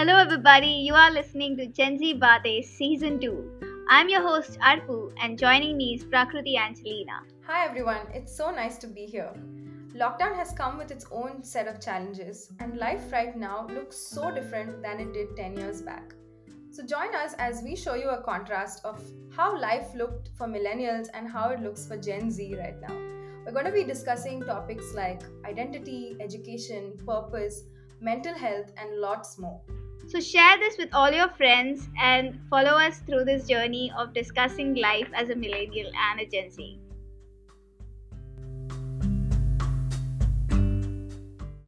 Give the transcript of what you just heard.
Hello, everybody. You are listening to Gen Z Bate Season 2. I'm your host, Arpu, and joining me is Prakriti Angelina. Hi, everyone. It's so nice to be here. Lockdown has come with its own set of challenges, and life right now looks so different than it did 10 years back. So, join us as we show you a contrast of how life looked for millennials and how it looks for Gen Z right now. We're going to be discussing topics like identity, education, purpose, mental health, and lots more. So, share this with all your friends and follow us through this journey of discussing life as a millennial and a Gen Z.